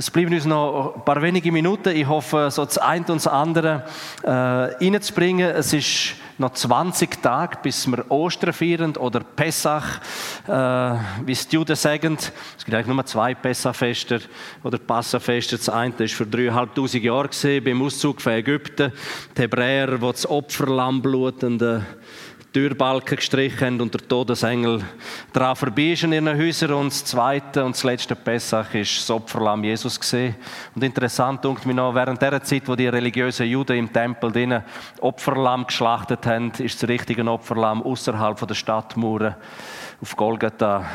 Es bleiben uns noch ein paar wenige Minuten. Ich hoffe, so das eine und das andere äh, reinzubringen. Es ist noch 20 Tage, bis wir Ostern feiern oder Pessach, äh, wie es die Juden sagen. Es gibt eigentlich nur zwei Pessachfeste oder Passafeste. Das eine war vor 3'500 Jahren beim Auszug von Ägypten. Die Hebräer, die das Opferlamm blutende Türbalken gestrichen und der Todesengel daran vorbei ist in ihren Häusern. Und das zweite und das letzte Pessach ist das Opferlamm Jesus gesehen. Und interessant dunkt mir noch, während der Zeit, wo die religiösen Juden im Tempel drinnen Opferlamm geschlachtet haben, ist das richtige Opferlamm außerhalb der Stadtmauern auf Golgatha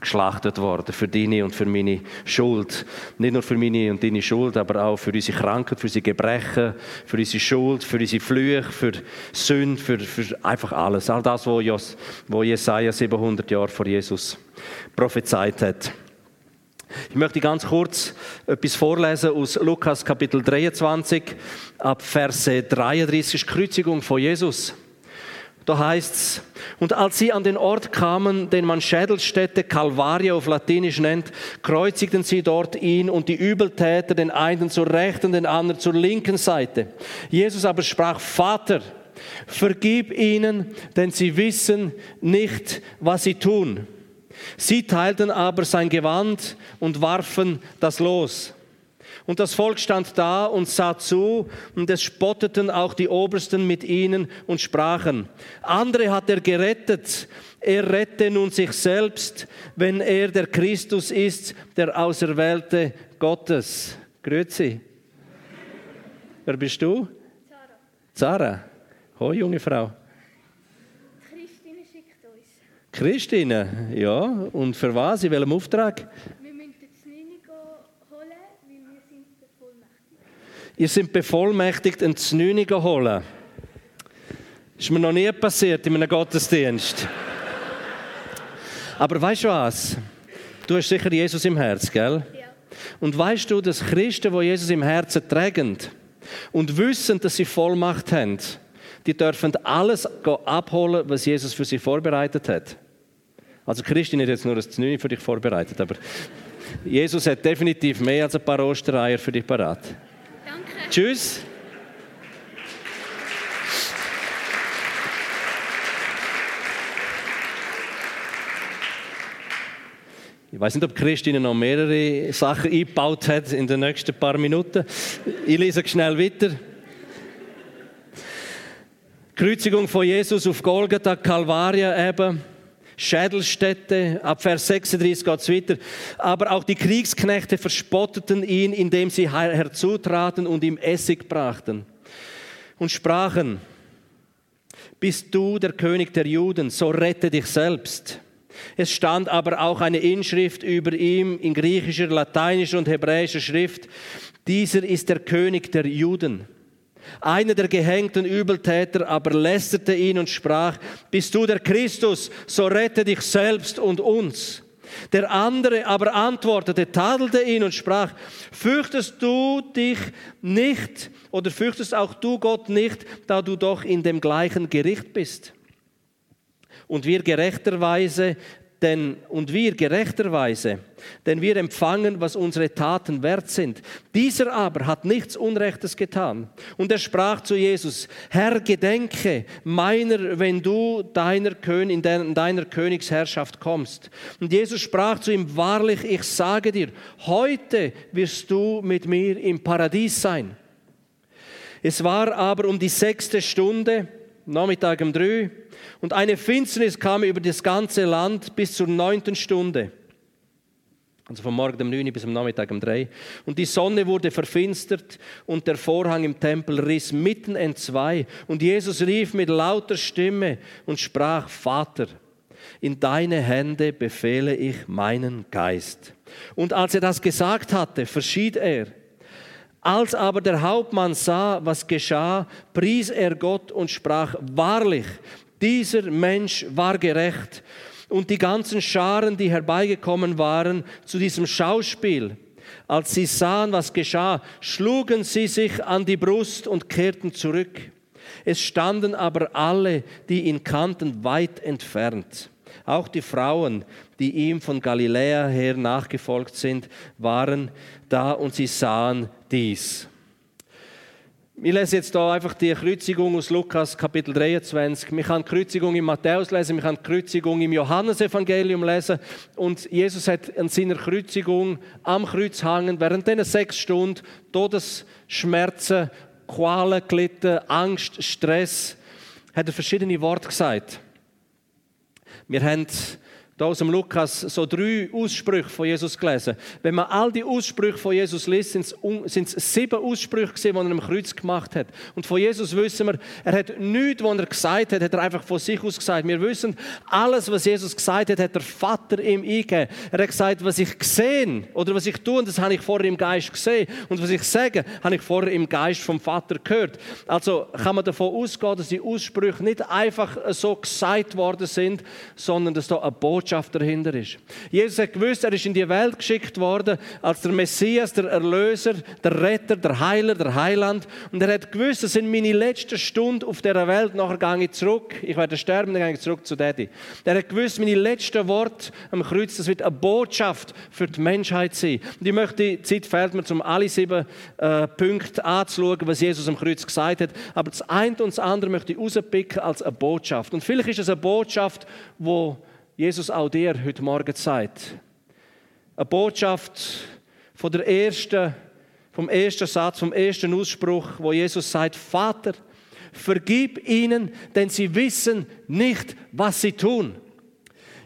geschlachtet worden für deine und für meine Schuld. Nicht nur für meine und deine Schuld, aber auch für unsere Krankheit, für unsere Gebrechen, für unsere Schuld, für unsere Flüche, für Sünde, für, für einfach alles. All das, was Jesaja 700 Jahre vor Jesus prophezeit hat. Ich möchte ganz kurz etwas vorlesen aus Lukas Kapitel 23 ab Verse 33, Kreuzigung von Jesus. Da heißt's, und als sie an den Ort kamen, den man Schädelstätte Calvaria auf Latinisch nennt, kreuzigten sie dort ihn und die Übeltäter, den einen zur rechten, den anderen zur linken Seite. Jesus aber sprach, Vater, vergib ihnen, denn sie wissen nicht, was sie tun. Sie teilten aber sein Gewand und warfen das los. Und das Volk stand da und sah zu, und es spotteten auch die Obersten mit ihnen und sprachen, andere hat er gerettet, er rette nun sich selbst, wenn er der Christus ist, der Auserwählte Gottes. Grüezi. Wer bist du? Sarah. Sarah. Hoi, junge Frau. Christine schickt uns. Christine, ja. Und für was? In welchem Auftrag? Ihr seid bevollmächtigt, ein Znüniger holen. Das ist mir noch nie passiert in einem Gottesdienst. Aber weißt du was? Du hast sicher Jesus im Herz, gell? Ja. Und weißt du, dass Christen, die Jesus im Herzen tragen und wissen, dass sie Vollmacht haben, die dürfen alles abholen, was Jesus für sie vorbereitet hat. Also Christin hat jetzt nur das Znüni für dich vorbereitet, aber Jesus hat definitiv mehr als ein paar Ostereier für dich parat. Tschüss. Ich weiß nicht, ob Christine noch mehrere Sachen eingebaut hat in den nächsten paar Minuten. Ich lese schnell weiter. Kreuzigung von Jesus auf Golgatha, Calvaria eben. Schädelstätte. Ab Vers 36 geht es weiter. Aber auch die Kriegsknechte verspotteten ihn, indem sie herzutraten und ihm Essig brachten und sprachen, bist du der König der Juden, so rette dich selbst. Es stand aber auch eine Inschrift über ihm in griechischer, lateinischer und hebräischer Schrift. Dieser ist der König der Juden. Einer der gehängten Übeltäter aber lästerte ihn und sprach, bist du der Christus, so rette dich selbst und uns. Der andere aber antwortete, tadelte ihn und sprach, fürchtest du dich nicht oder fürchtest auch du Gott nicht, da du doch in dem gleichen Gericht bist? Und wir gerechterweise denn, und wir gerechterweise, denn wir empfangen, was unsere Taten wert sind. Dieser aber hat nichts Unrechtes getan. Und er sprach zu Jesus, Herr, gedenke meiner, wenn du deiner Kön in deiner Königsherrschaft kommst. Und Jesus sprach zu ihm, wahrlich, ich sage dir, heute wirst du mit mir im Paradies sein. Es war aber um die sechste Stunde, Nachmittag um drei, und eine Finsternis kam über das ganze Land bis zur neunten Stunde. Also vom Morgen um 9 bis am Nachmittag um 3. Und die Sonne wurde verfinstert und der Vorhang im Tempel riss mitten entzwei. Und Jesus rief mit lauter Stimme und sprach, Vater, in deine Hände befehle ich meinen Geist. Und als er das gesagt hatte, verschied er. Als aber der Hauptmann sah, was geschah, pries er Gott und sprach, wahrlich, dieser Mensch war gerecht. Und die ganzen Scharen, die herbeigekommen waren zu diesem Schauspiel, als sie sahen, was geschah, schlugen sie sich an die Brust und kehrten zurück. Es standen aber alle, die ihn kannten, weit entfernt. Auch die Frauen, die ihm von Galiläa her nachgefolgt sind, waren da und sie sahen dies. Ich lese jetzt hier einfach die Kreuzigung aus Lukas Kapitel 23. Man kann die Kreuzigung in Matthäus lesen, man kann die Kreuzigung im Johannesevangelium lesen. Und Jesus hat an seiner Kreuzigung am Kreuz hangen, während diesen sechs Stunden Todesschmerzen, Qualen gelitten, Angst, Stress, hat er verschiedene Worte gesagt. Wir haben da aus dem Lukas so drei Aussprüche von Jesus gelesen. Wenn man all die Aussprüche von Jesus liest, sind es, sieben Aussprüche gewesen, die er am Kreuz gemacht hat. Und von Jesus wissen wir, er hat nichts, was er gesagt hat, hat er einfach von sich aus gesagt. Wir wissen, alles, was Jesus gesagt hat, hat der Vater ihm eingegeben. Er hat gesagt, was ich gesehen oder was ich tue, das habe ich vorher im Geist gesehen. Und was ich sage, habe ich vorher im Geist vom Vater gehört. Also kann man davon ausgehen, dass die Aussprüche nicht einfach so gesagt worden sind, sondern dass da eine Botschaft Botschaft dahinter ist. Jesus hat gewusst, er ist in die Welt geschickt worden als der Messias, der Erlöser, der Retter, der Heiler, der Heiland. Und er hat gewusst, das sind meine letzten Stunden auf dieser Welt. Nachher gehe ich zurück. Ich werde sterben, dann gehe ich zurück zu Daddy. Er hat gewusst, meine letzten Worte am Kreuz, das wird eine Botschaft für die Menschheit sein. Und ich möchte, die Zeit fehlt mir, um alle sieben äh, Punkte anzuschauen, was Jesus am Kreuz gesagt hat. Aber das eine und das andere möchte ich rauspicken als eine Botschaft. Und vielleicht ist es eine Botschaft, die Jesus auch dir heute Morgen sagt. Eine Botschaft von der ersten, vom ersten Satz, vom ersten Ausspruch, wo Jesus sagt, Vater, vergib ihnen, denn sie wissen nicht, was sie tun.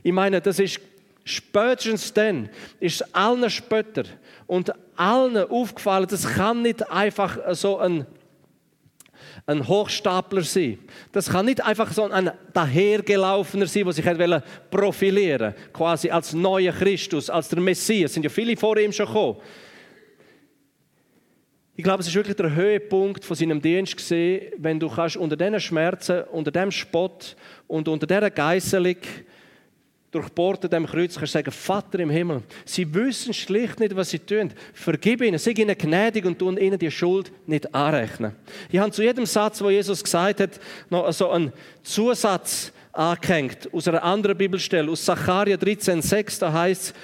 Ich meine, das ist spätestens dann, ist allen Spötter und allen aufgefallen, das kann nicht einfach so ein ein Hochstapler sein. Das kann nicht einfach so ein dahergelaufener sein, der sich profilieren wollte, quasi als neuer Christus, als der Messias. Es sind ja viele vor ihm schon gekommen. Ich glaube, es ist wirklich der Höhepunkt von seinem Dienst gesehen, wenn du kannst unter diesen Schmerzen, unter dem Spott und unter dieser Geißelung durchbohrt an Kreuz kannst du sagen, Vater im Himmel, sie wissen schlicht nicht, was sie tun. Vergib ihnen, sei ihnen gnädig und tun ihnen die Schuld nicht anrechnen. Ich habe zu jedem Satz, wo Jesus gesagt hat, noch so einen Zusatz angehängt, aus einer anderen Bibelstelle, aus Sacharja 13,6, da heißt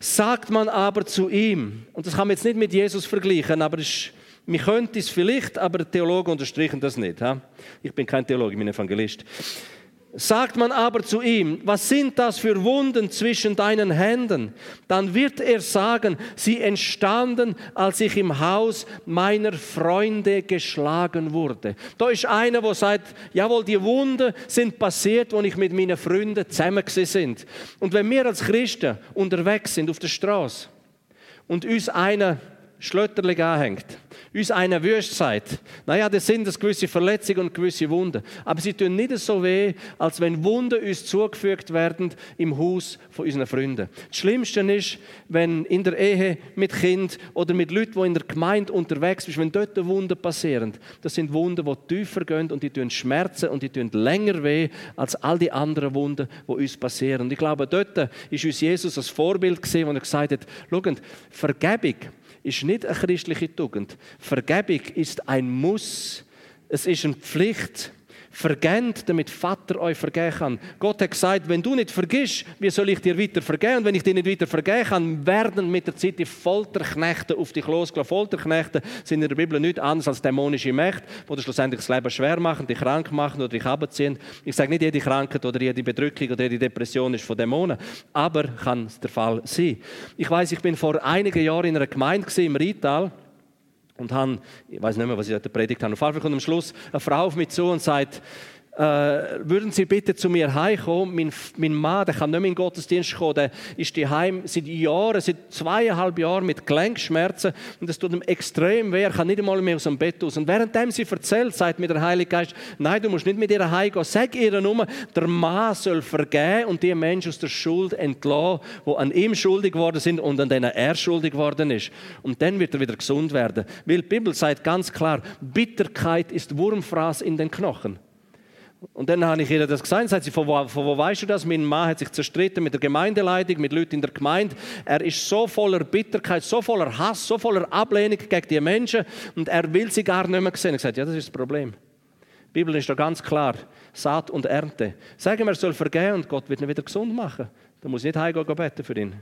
es, sagt man aber zu ihm, und das kann man jetzt nicht mit Jesus vergleichen, aber es man könnte es vielleicht, aber Theologen unterstreichen das nicht. Ich bin kein Theologe, ich bin Evangelist. Sagt man aber zu ihm, was sind das für Wunden zwischen deinen Händen? Dann wird er sagen, sie entstanden, als ich im Haus meiner Freunde geschlagen wurde. Da ist einer, der sagt, jawohl, die Wunden sind passiert, wo ich mit meinen Freunden zusammen sind. Und wenn wir als Christen unterwegs sind auf der Straße und uns einer Schlötterling anhängt, uns einer Wüst sagt, naja, das sind das gewisse Verletzungen und gewisse Wunden. Aber sie tun nicht so weh, als wenn Wunden uns zugefügt werden im Haus von unseren Freunden. Das Schlimmste ist, wenn in der Ehe mit Kind oder mit Leuten, die in der Gemeinde unterwegs sind, wenn dort Wunden passieren. Das sind Wunden, die tiefer gehen und die tun schmerzen und die tun länger weh als all die anderen Wunden, die uns passieren. Und ich glaube, dort ist uns Jesus als Vorbild gesehen, wo er gesagt hat, schaut, Vergebung ist nicht eine christliche Tugend. Vergebung ist ein Muss. Es ist eine Pflicht. Vergebt, damit Vater euch vergeben kann. Gott hat gesagt, wenn du nicht vergisst, wie soll ich dir weiter vergeben? Und wenn ich dir nicht weiter vergeben kann, werden mit der Zeit die Folterknechte auf dich losgelassen. Folterknechte sind in der Bibel nichts anderes als dämonische Mächte, die dir schlussendlich das Leben schwer machen, dich krank machen oder dich abziehen. Ich sage nicht, jede Krankheit oder jede Bedrückung oder jede Depression ist von Dämonen, aber kann es der Fall sein. Ich weiß, ich bin vor einigen Jahren in einer Gemeinde im Rital und haben, ich weiß nicht mehr, was ich da predigt habe, auf jeden Fall kommt am Schluss eine Frau auf mich zu und sagt, äh, würden Sie bitte zu mir heimkommen? Mein, mein Mann, der kann nicht mehr in den Gottesdienst kommen, der ist daheim seit Jahren, seit zweieinhalb Jahren mit Gelenkschmerzen und das tut ihm extrem weh, er kann nicht einmal mehr aus dem Bett aus. Und währenddem sie erzählt, sagt mir der Heilige Geist, nein, du musst nicht mit ihr heimgehen, sag ihr nur, der Mann soll vergeben und die Menschen aus der Schuld entlassen, die an ihm schuldig geworden sind und an denen er schuldig geworden ist. Und dann wird er wieder gesund werden. Weil die Bibel sagt ganz klar, Bitterkeit ist Wurmfraß in den Knochen. Und dann habe ich ihr das gesagt. Sagt sie, von wo, von wo weißt du das? Mein Mann hat sich zerstritten mit der Gemeindeleitung, mit Leuten in der Gemeinde. Er ist so voller Bitterkeit, so voller Hass, so voller Ablehnung gegen die Menschen und er will sie gar nicht mehr sehen. Ich gesagt, ja, das ist das Problem. Die Bibel ist da ganz klar. Saat und Ernte. Sagen wir, er soll vergehen und Gott wird ihn wieder gesund machen. Da muss ich nicht heimgehen beten für ihn.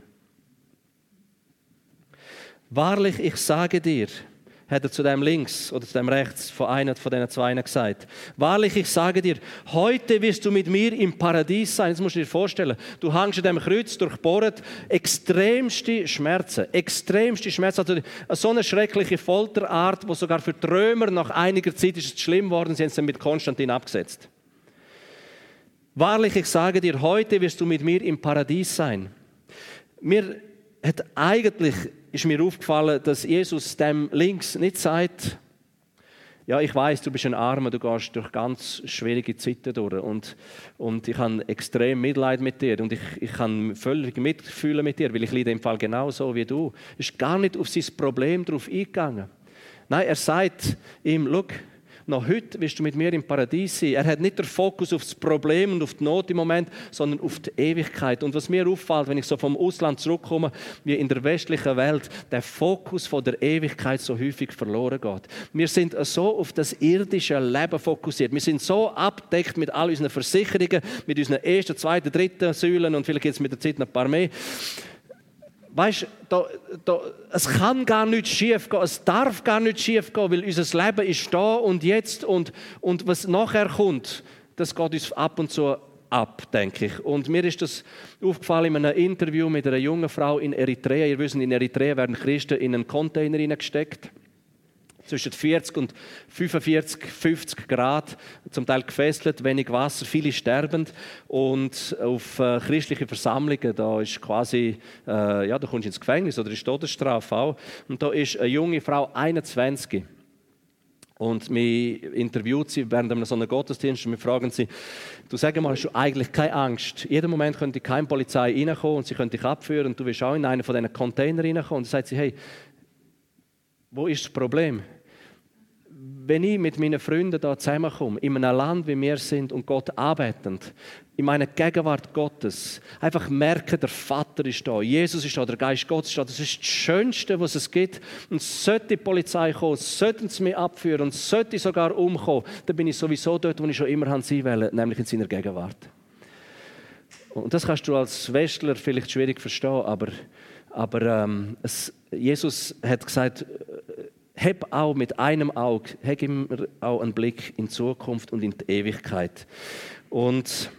Wahrlich, ich sage dir, hat er zu dem links oder zu dem rechts von einer von diesen zwei gesagt. Wahrlich, ich sage dir, heute wirst du mit mir im Paradies sein. Das musst du dir vorstellen. Du hängst an dem Kreuz durchbohrt, extremste Schmerzen, extremste Schmerzen. Also so eine schreckliche Folterart, wo sogar für die Römer nach einiger Zeit ist es schlimm geworden, sie haben es mit Konstantin abgesetzt. Wahrlich, ich sage dir, heute wirst du mit mir im Paradies sein. Mir hat eigentlich ist mir aufgefallen, dass Jesus dem links nicht sagt, ja, ich weiß, du bist ein Armer, du gehst durch ganz schwierige Zeiten durch und, und ich habe extrem Mitleid mit dir und ich, ich kann völlig mitfühlen mit dir, weil ich leide im Fall genauso wie du. Er ist gar nicht auf sein Problem drauf eingegangen. Nein, er sagt ihm, schau, noch heute wirst du mit mir im Paradies sein. Er hat nicht den Fokus auf das Problem und auf die Not im Moment, sondern auf die Ewigkeit. Und was mir auffällt, wenn ich so vom Ausland zurückkomme, wie in der westlichen Welt der Fokus von der Ewigkeit so häufig verloren geht. Wir sind so auf das irdische Leben fokussiert. Wir sind so abdeckt mit all unseren Versicherungen, mit unseren ersten, zweiten, dritten Säulen und vielleicht jetzt mit der Zeit noch ein paar mehr weißt, da, da, es kann gar nicht schief gehen, es darf gar nicht schief gehen, weil unser Leben ist da und jetzt und, und was nachher kommt, das geht uns ab und zu ab, denke ich. Und mir ist das aufgefallen in einem Interview mit einer jungen Frau in Eritrea. Ihr wisst, in Eritrea werden Christen in einen Container hineingesteckt zwischen 40 und 45, 50 Grad, zum Teil gefesselt, wenig Wasser, viele sterbend. Und auf äh, christliche Versammlungen, da ist quasi, äh, ja, da kommst du ins Gefängnis oder ist Todesstrafe auch. Und da ist eine junge Frau, 21. Und wir interviewt sie während so einem Gottesdienst und wir fragen sie, du sag mal, hast du eigentlich keine Angst? Jeden Moment könnte keine Polizei reinkommen und sie könnte dich abführen und du willst auch in einen von diesen Containern reinkommen. Und dann sagt sie, hey, wo ist das Problem? Wenn ich mit meinen Freunden da zusammenkomme, in einem Land wie wir sind und Gott arbeitend, in meiner Gegenwart Gottes, einfach merken, der Vater ist da, Jesus ist da, der Geist Gottes ist da, das ist das Schönste, was es gibt. Und sollte die Polizei kommen, sollten sie mich abführen und sollte ich sogar umkommen, dann bin ich sowieso dort, wo ich schon immer sein will, nämlich in seiner Gegenwart. Und das kannst du als Westler vielleicht schwierig verstehen, aber, aber ähm, es, Jesus hat gesagt, heb auch mit einem Auge, heb immer auch einen Blick in Zukunft und in die Ewigkeit. Und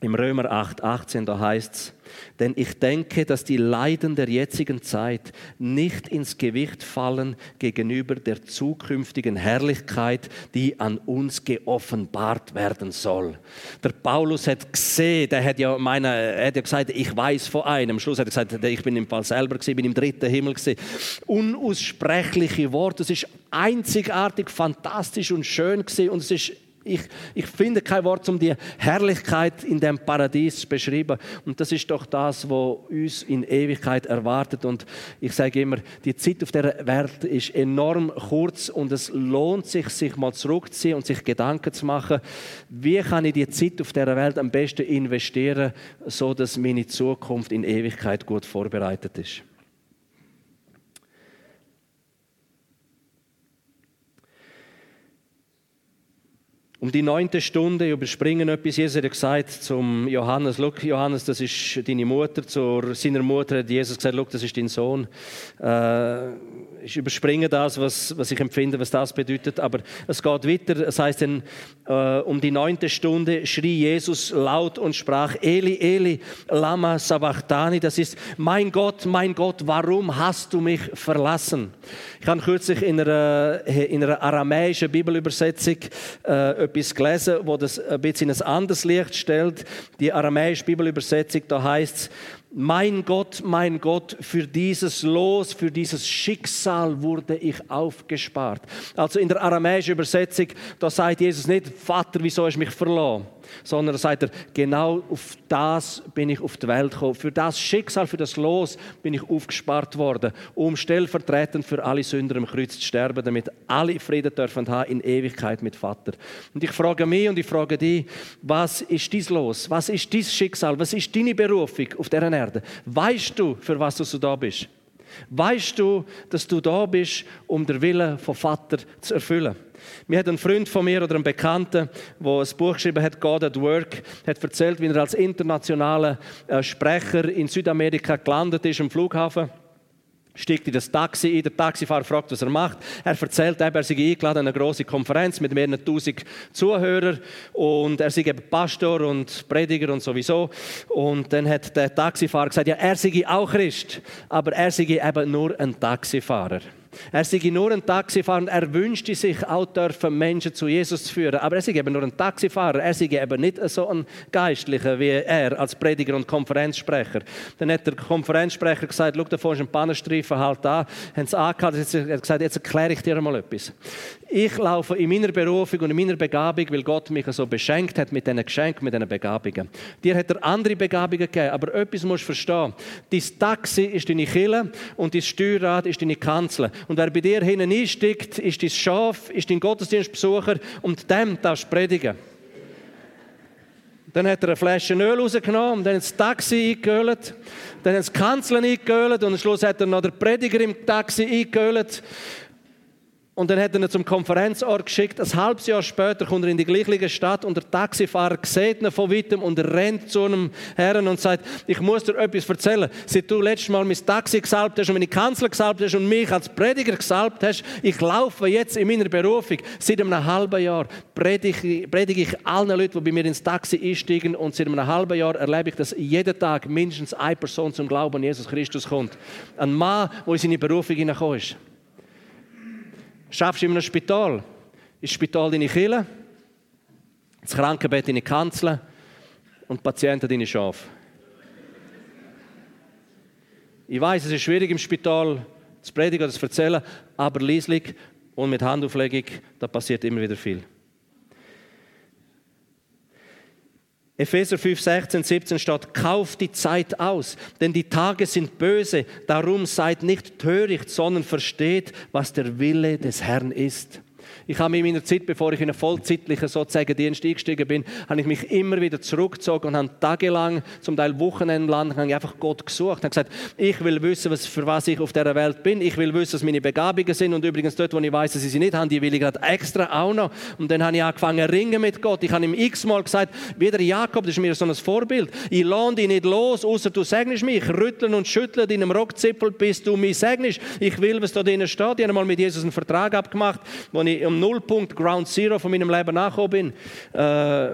im Römer 8, 18, da heißt es, denn ich denke, dass die Leiden der jetzigen Zeit nicht ins Gewicht fallen gegenüber der zukünftigen Herrlichkeit, die an uns geoffenbart werden soll. Der Paulus hat gesehen, der hat ja, meine, er hat ja gesagt, ich weiß von einem. Am Schluss hat er gesagt, ich bin im Fall selber gewesen, bin im dritten Himmel gewesen. Unaussprechliche Worte. Es ist einzigartig, fantastisch und schön gewesen und es ist ich, ich finde kein Wort, um die Herrlichkeit in dem Paradies zu beschreiben. Und das ist doch das, was uns in Ewigkeit erwartet. Und ich sage immer, die Zeit auf der Welt ist enorm kurz und es lohnt sich, sich mal zurückzuziehen und sich Gedanken zu machen, wie kann ich die Zeit auf der Welt am besten investieren, so dass meine Zukunft in Ewigkeit gut vorbereitet ist. Um die neunte Stunde überspringen etwas. Jesus hat gesagt zum Johannes, Look, Johannes, das ist deine Mutter. Zu seiner Mutter hat Jesus gesagt, Look, das ist dein Sohn. Äh, ich überspringe das, was, was ich empfinde, was das bedeutet. Aber es geht weiter. Es heißt dann, äh, um die neunte Stunde schrie Jesus laut und sprach, Eli, Eli, lama sabachthani. Das ist, mein Gott, mein Gott, warum hast du mich verlassen? Ich habe kürzlich in einer, in einer aramäischen Bibelübersetzung äh, etwas gelesen, wo das ein bisschen in ein anderes Licht stellt. Die aramäische Bibelübersetzung, da heißt es, mein Gott, mein Gott, für dieses Los, für dieses Schicksal wurde ich aufgespart. Also in der aramäischen Übersetzung, da sagt Jesus nicht, Vater, wieso hast du mich verloren? Sondern sagt er, genau auf das bin ich auf die Welt gekommen. Für das Schicksal, für das Los bin ich aufgespart worden, um stellvertretend für alle Sünder am Kreuz zu sterben, damit alle Frieden dürfen haben in Ewigkeit mit Vater. Und ich frage mich und ich frage dich, was ist dies Los? Was ist dies Schicksal? Was ist deine Berufung auf dieser Erde? Weißt du, für was du da bist? Weißt du, dass du da bist, um den Willen vom Vater zu erfüllen? Mir hat ein Freund von mir oder ein Bekannter, der ein Buch geschrieben hat, God at Work, hat erzählt, wie er als internationaler äh, Sprecher in Südamerika gelandet ist am Flughafen steigt in das Taxi ein, der Taxifahrer fragt, was er macht. Er erzählt eben, er sei eingeladen an eine große Konferenz mit mehreren tausend Zuhörern und er sei eben Pastor und Prediger und sowieso. Und dann hat der Taxifahrer gesagt, ja, er sei auch Christ, aber er sei eben nur ein Taxifahrer. Er sei nur ein Taxifahrer er wünschte sich auch dürfen, Menschen zu Jesus zu führen. Aber er sei eben nur ein Taxifahrer. Er sei eben nicht so ein Geistlicher wie er als Prediger und Konferenzsprecher. Dann hat der Konferenzsprecher gesagt, schau, da vorne ist ein Pannenstreifen, halt an. Haben sie angehört, er hat gesagt, jetzt erkläre ich dir mal etwas. Ich laufe in meiner Berufung und in meiner Begabung, weil Gott mich so beschenkt hat mit diesen Geschenken, mit diesen Begabungen. Dir hat er andere Begabungen gegeben, aber etwas musst du verstehen. Dein Taxi ist deine Kille und dein Steuerrad ist deine Kanzel. Und wer bei dir hinten einsteigt, ist dein Schaf, ist dein Gottesdienstbesucher und dem darfst du predigen. Dann hat er eine Flasche Öl rausgenommen, dann hat das Taxi eingeölt, dann hat das Kanzeln eingeölt und am Schluss hat er noch den Prediger im Taxi eingeölt. Und dann hat er ihn zum Konferenzort geschickt. Ein halbes Jahr später kommt er in die gleiche Stadt und der Taxifahrer sieht ihn von weitem und rennt zu einem Herrn und sagt, ich muss dir etwas erzählen. Seit du letztes Mal mein Taxi gesalbt hast und meine Kanzler gesalbt hast und mich als Prediger gesalbt hast, ich laufe jetzt in meiner Berufung. Seit einem halben Jahr predige, predige ich allen Leuten, die bei mir ins Taxi einsteigen und seit einem halben Jahr erlebe ich, dass jeden Tag mindestens eine Person zum Glauben an Jesus Christus kommt. Ein Mann, der in seine Berufung hineingekommen ist. Schaffst du in einem Spital? Ist das Spital deine Kille? Das Krankenbett deine Kanzel? Und die Patienten deine Schafe? Ich weiß, es ist schwierig im Spital zu predigen oder zu erzählen, aber leislich und mit Handauflegung, da passiert immer wieder viel. Epheser 5, 16, 17 steht, kauft die Zeit aus, denn die Tage sind böse, darum seid nicht töricht, sondern versteht, was der Wille des Herrn ist. Ich habe in meiner Zeit, bevor ich in einen vollzeitlichen sozusagen Dienst eingestiegen bin, habe ich mich immer wieder zurückgezogen und habe tagelang, zum Teil wochenendlang, habe ich einfach Gott gesucht. Ich habe gesagt, ich will wissen, was, für was ich auf dieser Welt bin. Ich will wissen, was meine Begabungen sind. Und übrigens dort, wo ich weiß, dass ich sie nicht habe, die will ich gerade extra auch noch. Und dann habe ich angefangen zu ringen mit Gott. Ich habe ihm x-mal gesagt, wieder Jakob, das ist mir so ein Vorbild. Ich lohne dich nicht los, außer du segnest mich. Rütteln und schütteln deinem Rockzipfel, bis du mich segnest. Ich will, was da drinnen steht. Ich habe mal mit Jesus einen Vertrag abgemacht, wo ich um Nullpunkt Ground Zero von meinem Leben nachgekommen bin. Äh,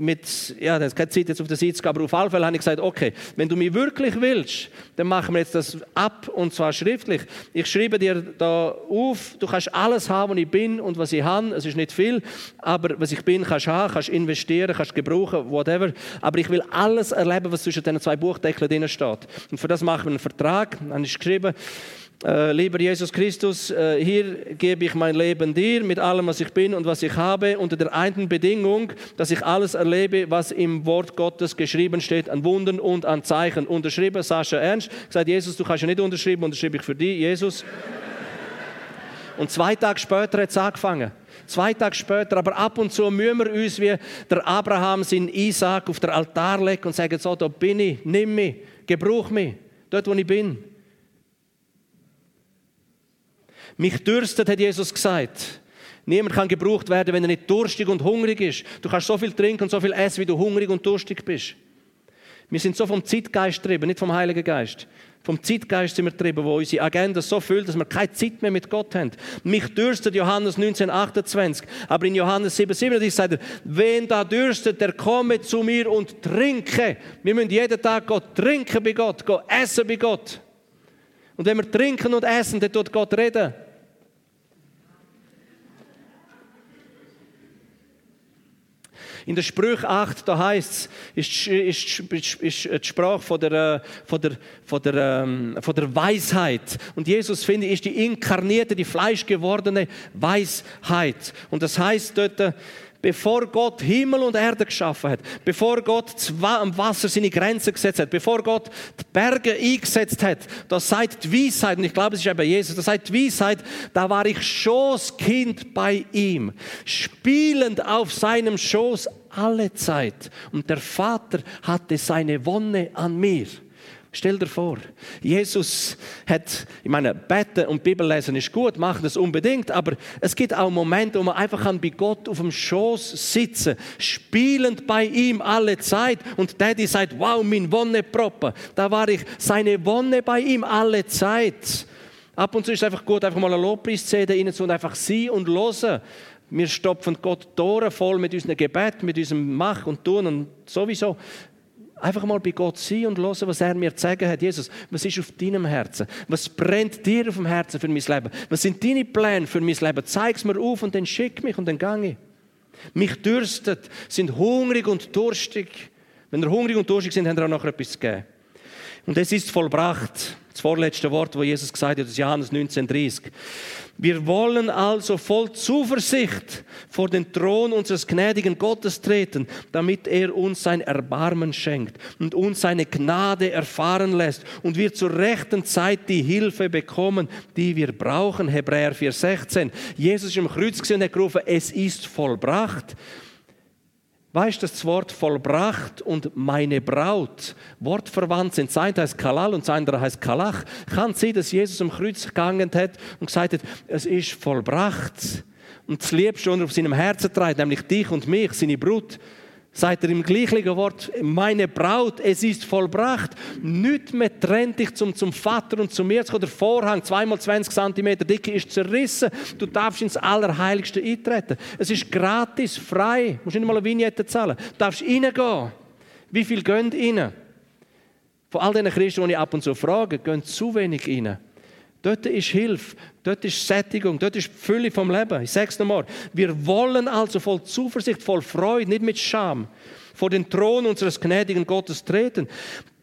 mit, ja, das ist keine Zeit jetzt auf der Seite zu aber auf alle Fälle habe ich gesagt, okay, wenn du mich wirklich willst, dann machen wir jetzt das ab und zwar schriftlich. Ich schreibe dir da auf, du kannst alles haben, was ich bin und was ich habe. Es ist nicht viel, aber was ich bin, kannst du haben, kannst investieren, kannst gebrauchen, whatever. Aber ich will alles erleben, was zwischen diesen zwei Buchdeckeln drin steht. Und für das machen wir einen Vertrag. Dann ich geschrieben, äh, lieber Jesus Christus, äh, hier gebe ich mein Leben dir mit allem, was ich bin und was ich habe, unter der einen Bedingung, dass ich alles erlebe, was im Wort Gottes geschrieben steht, an Wundern und an Zeichen. Unterschrieben Sascha Ernst, gesagt, Jesus, du kannst ja nicht unterschreiben, unterschreibe ich für dich, Jesus. Und zwei Tage später hat es angefangen. Zwei Tage später, aber ab und zu müssen wir uns wie der Abraham seinen Isaac auf den Altar legen und sagen, so, da bin ich, nimm mich, gebrauch mich, dort wo ich bin. Mich dürstet, hat Jesus gesagt. Niemand kann gebraucht werden, wenn er nicht durstig und hungrig ist. Du kannst so viel trinken und so viel essen, wie du hungrig und durstig bist. Wir sind so vom Zeitgeist getrieben, nicht vom Heiligen Geist. Vom Zeitgeist sind wir getrieben, wo unsere Agenda so füllt, dass wir keine Zeit mehr mit Gott haben. Mich dürstet Johannes 1928, aber in Johannes 7,37 sagt er, wen da dürstet, der komme zu mir und trinke. Wir müssen jeden Tag Gott trinken bei Gott, Gott essen bei Gott. Und wenn wir trinken und essen, dann tut Gott reden. In der Sprüche 8, da heißt es, ist, ist, ist, ist die Sprache von der, von, der, von, der, ähm, von der Weisheit. Und Jesus, finde ich, ist die inkarnierte, die fleischgewordene Weisheit. Und das heißt dort, bevor Gott Himmel und Erde geschaffen hat, bevor Gott am Wasser seine Grenzen gesetzt hat, bevor Gott die Berge eingesetzt hat, da sagt die Weisheit, und ich glaube, es ist eben Jesus, da sagt die Weisheit, da war ich Schoßkind bei ihm, spielend auf seinem Schoß alle Zeit. Und der Vater hatte seine Wonne an mir. Stell dir vor, Jesus hat, ich meine, beten und Bibel lesen ist gut, machen das unbedingt, aber es gibt auch Momente, wo man einfach bei Gott auf dem Schoß sitzen, spielend bei ihm alle Zeit und Daddy sagt, wow, mein Wonneproppe, da war ich, seine Wonne bei ihm alle Zeit. Ab und zu ist es einfach gut, einfach mal eine Lobpreis-CD rein und einfach sie und hören. Wir stopfen Gott Tore voll mit unserem Gebet, mit unserem Mach und Tun und sowieso. Einfach mal bei Gott sein und hören, was er mir zu sagen hat. Jesus, was ist auf deinem Herzen? Was brennt dir auf dem Herzen für mein Leben? Was sind deine Pläne für mein Leben? Zeig es mir auf und dann schick mich und dann gehe ich. Mich dürstet, sind hungrig und durstig. Wenn ihr hungrig und durstig sind, habt ihr auch noch etwas zu geben. Und es ist vollbracht. Das vorletzte Wort, wo Jesus gesagt hat, ist Johannes 19,30. Wir wollen also voll Zuversicht vor den Thron unseres gnädigen Gottes treten, damit er uns sein Erbarmen schenkt und uns seine Gnade erfahren lässt und wir zur rechten Zeit die Hilfe bekommen, die wir brauchen. Hebräer 4,16. Jesus ist im Kreuz und hat gerufen, es ist vollbracht. Weißt du, das Wort vollbracht und meine Braut wortverwandt sind. Sein heißt Kalal und sein heißt Kalach. Kann sein, dass Jesus am Kreuz gegangen hat und gesagt hat, es ist vollbracht. Und das Liebste, was auf seinem Herzen trägt, nämlich dich und mich, seine Brut, sagt er im gleichen Wort, meine Braut, es ist vollbracht. Nicht mehr trennt dich zum, zum Vater und zu mir. Der Vorhang, zweimal 20 cm dick, ist zerrissen. Du darfst ins Allerheiligste eintreten. Es ist gratis, frei. Du musst nicht mal eine Vignette zahlen. Du darfst reingehen. Wie viel gehen rein? Von all den Christen, die ich ab und zu frage, gehen zu wenig rein. Dort ist Hilfe, dort ist Sättigung, dort ist die Fülle vom Leben. Ich sage es nochmal. Wir wollen also voll Zuversicht, voll Freude, nicht mit Scham, vor den Thron unseres gnädigen Gottes treten,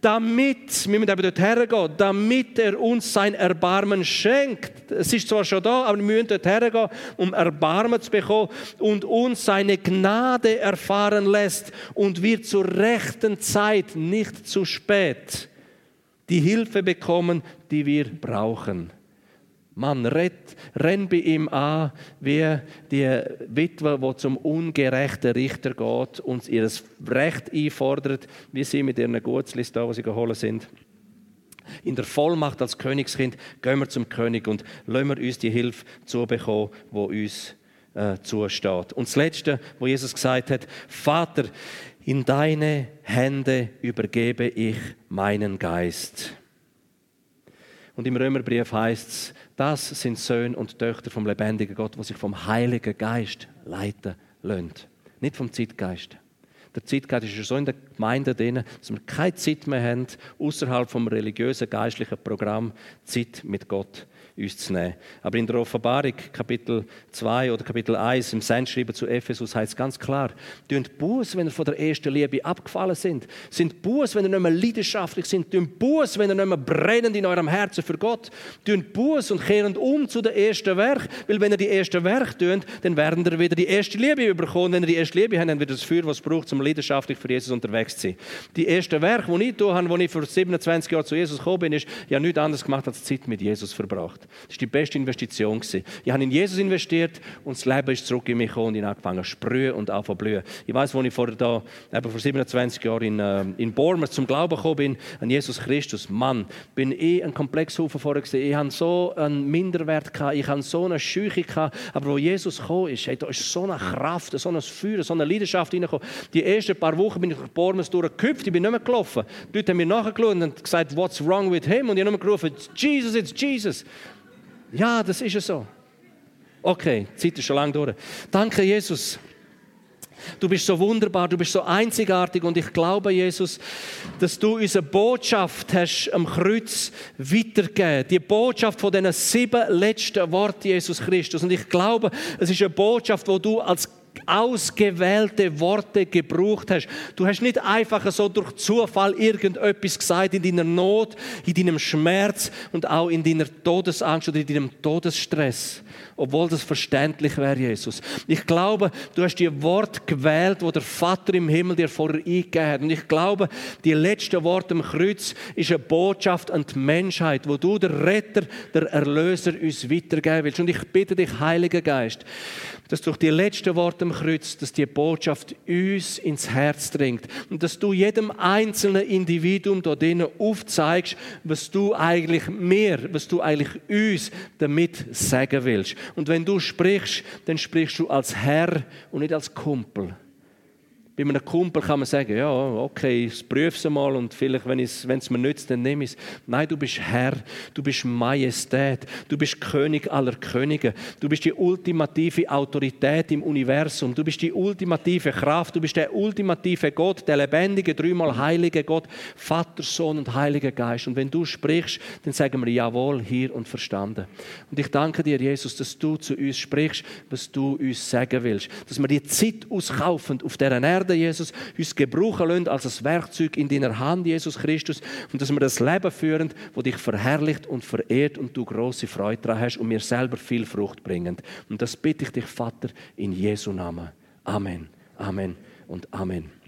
damit, wir müssen eben dort hergehen, damit er uns sein Erbarmen schenkt. Es ist zwar schon da, aber wir müssen dort hergehen, um Erbarmen zu bekommen und uns seine Gnade erfahren lässt und wir zur rechten Zeit, nicht zu spät, die Hilfe bekommen, die wir brauchen. Mann, rett, renn bei ihm an, wie die Witwe, die zum ungerechten Richter geht und ihr Recht einfordert, wie sie mit ihren Gutslist da, wo sie geholt sind. In der Vollmacht als Königskind gehen wir zum König und lassen wir uns die Hilfe zubekommen, die uns äh, zusteht. Und das Letzte, wo Jesus gesagt hat, Vater, in deine Hände übergebe ich meinen Geist. Und im Römerbrief heißt es, das sind Söhne und Töchter vom lebendigen Gott, die sich vom Heiligen Geist leiten lassen. Nicht vom Zeitgeist. Der Zeitgeist ist so in der Gemeinde drin, dass wir keine Zeit mehr haben, außerhalb vom religiösen, geistlichen Programm Zeit mit Gott uns zu nehmen. Aber in der Offenbarung, Kapitel 2 oder Kapitel 1, im Sendschreiben zu Ephesus, heißt es ganz klar: Tönt Buß, wenn ihr von der ersten Liebe abgefallen sind. Sind Buß, wenn ihr nicht mehr leidenschaftlich sind. Tönt Buß, wenn ihr nicht mehr brennend in eurem Herzen für Gott. Tönt Buß und kehren um zu der ersten Werk. Weil wenn ihr die erste Werk tönt, dann werden ihr wieder die erste Liebe überkommen. Wenn ihr die erste Liebe habt, dann wird das Feuer, was es braucht, um leidenschaftlich für Jesus unterwegs zu sein. Die erste Werk, die ich tue, als ich vor 27 Jahren zu Jesus gekommen bin, ist, ja nichts anderes gemacht als Zeit mit Jesus verbracht. Das war die beste Investition. Ich habe in Jesus investiert und das Leben ist zurück in mich gekommen und ich habe angefangen zu sprühen und auch zu blühen. Ich weiß, als ich vor, da, eben vor 27 Jahren in, äh, in Bournemouth zum Glauben gekommen bin, an Jesus Christus, Mann, bin ich ein Komplexhaufen vorher gesehen. Ich hatte so einen Minderwert, gehabt, ich hatte so eine Scheuche, aber wo Jesus gekommen ist, hey, da ist so eine Kraft, so ein Feuer, so eine Leidenschaft reingekommen. Die ersten paar Wochen bin ich durch Bournemouth durchgehüpft, ich bin nicht mehr gelaufen. Die Leute haben mir nachgeschaut und gesagt, what's wrong with him? Und ich habe nur gerufen, Jesus, it's Jesus. Ja, das ist so. Okay, die Zeit ist schon lange durch. Danke, Jesus. Du bist so wunderbar, du bist so einzigartig und ich glaube, Jesus, dass du unsere Botschaft hast am Kreuz weitergegeben. Die Botschaft von diesen sieben letzten Worten, Jesus Christus. Und ich glaube, es ist eine Botschaft, wo du als ausgewählte Worte gebraucht hast. Du hast nicht einfach so durch Zufall irgendetwas gesagt in deiner Not, in deinem Schmerz und auch in deiner Todesangst oder in deinem Todesstress, obwohl das verständlich wäre, Jesus. Ich glaube, du hast die Wort gewählt, wo der Vater im Himmel dir vorher eingegeben hat. Und ich glaube, die letzten Worte am Kreuz ist eine Botschaft an die Menschheit, wo du, der Retter, der Erlöser, uns weitergeben willst. Und ich bitte dich, Heiliger Geist, dass durch die letzten Worte dem Kreuz, dass die Botschaft uns ins Herz dringt und dass du jedem einzelnen Individuum dort drinnen aufzeigst, was du eigentlich mir, was du eigentlich uns damit sagen willst. Und wenn du sprichst, dann sprichst du als Herr und nicht als Kumpel. Bei einem Kumpel kann man sagen, ja, okay, ich prüfe es mal und vielleicht, wenn es mir nützt, dann nehme ich es. Nein, du bist Herr, du bist Majestät, du bist König aller Könige, du bist die ultimative Autorität im Universum, du bist die ultimative Kraft, du bist der ultimative Gott, der lebendige, dreimal heilige Gott, Vater, Sohn und Heiliger Geist. Und wenn du sprichst, dann sagen wir Jawohl, hier und verstanden. Und ich danke dir, Jesus, dass du zu uns sprichst, was du uns sagen willst. Dass wir die Zeit auskaufen auf dieser Erde, werden, Jesus, uns gebrauchen lassen als ein Werkzeug in deiner Hand, Jesus Christus, und dass wir das Leben führen, wo dich verherrlicht und verehrt und du große Freude daran hast und mir selber viel Frucht bringen. Und das bitte ich dich, Vater, in Jesu Namen. Amen, Amen und Amen.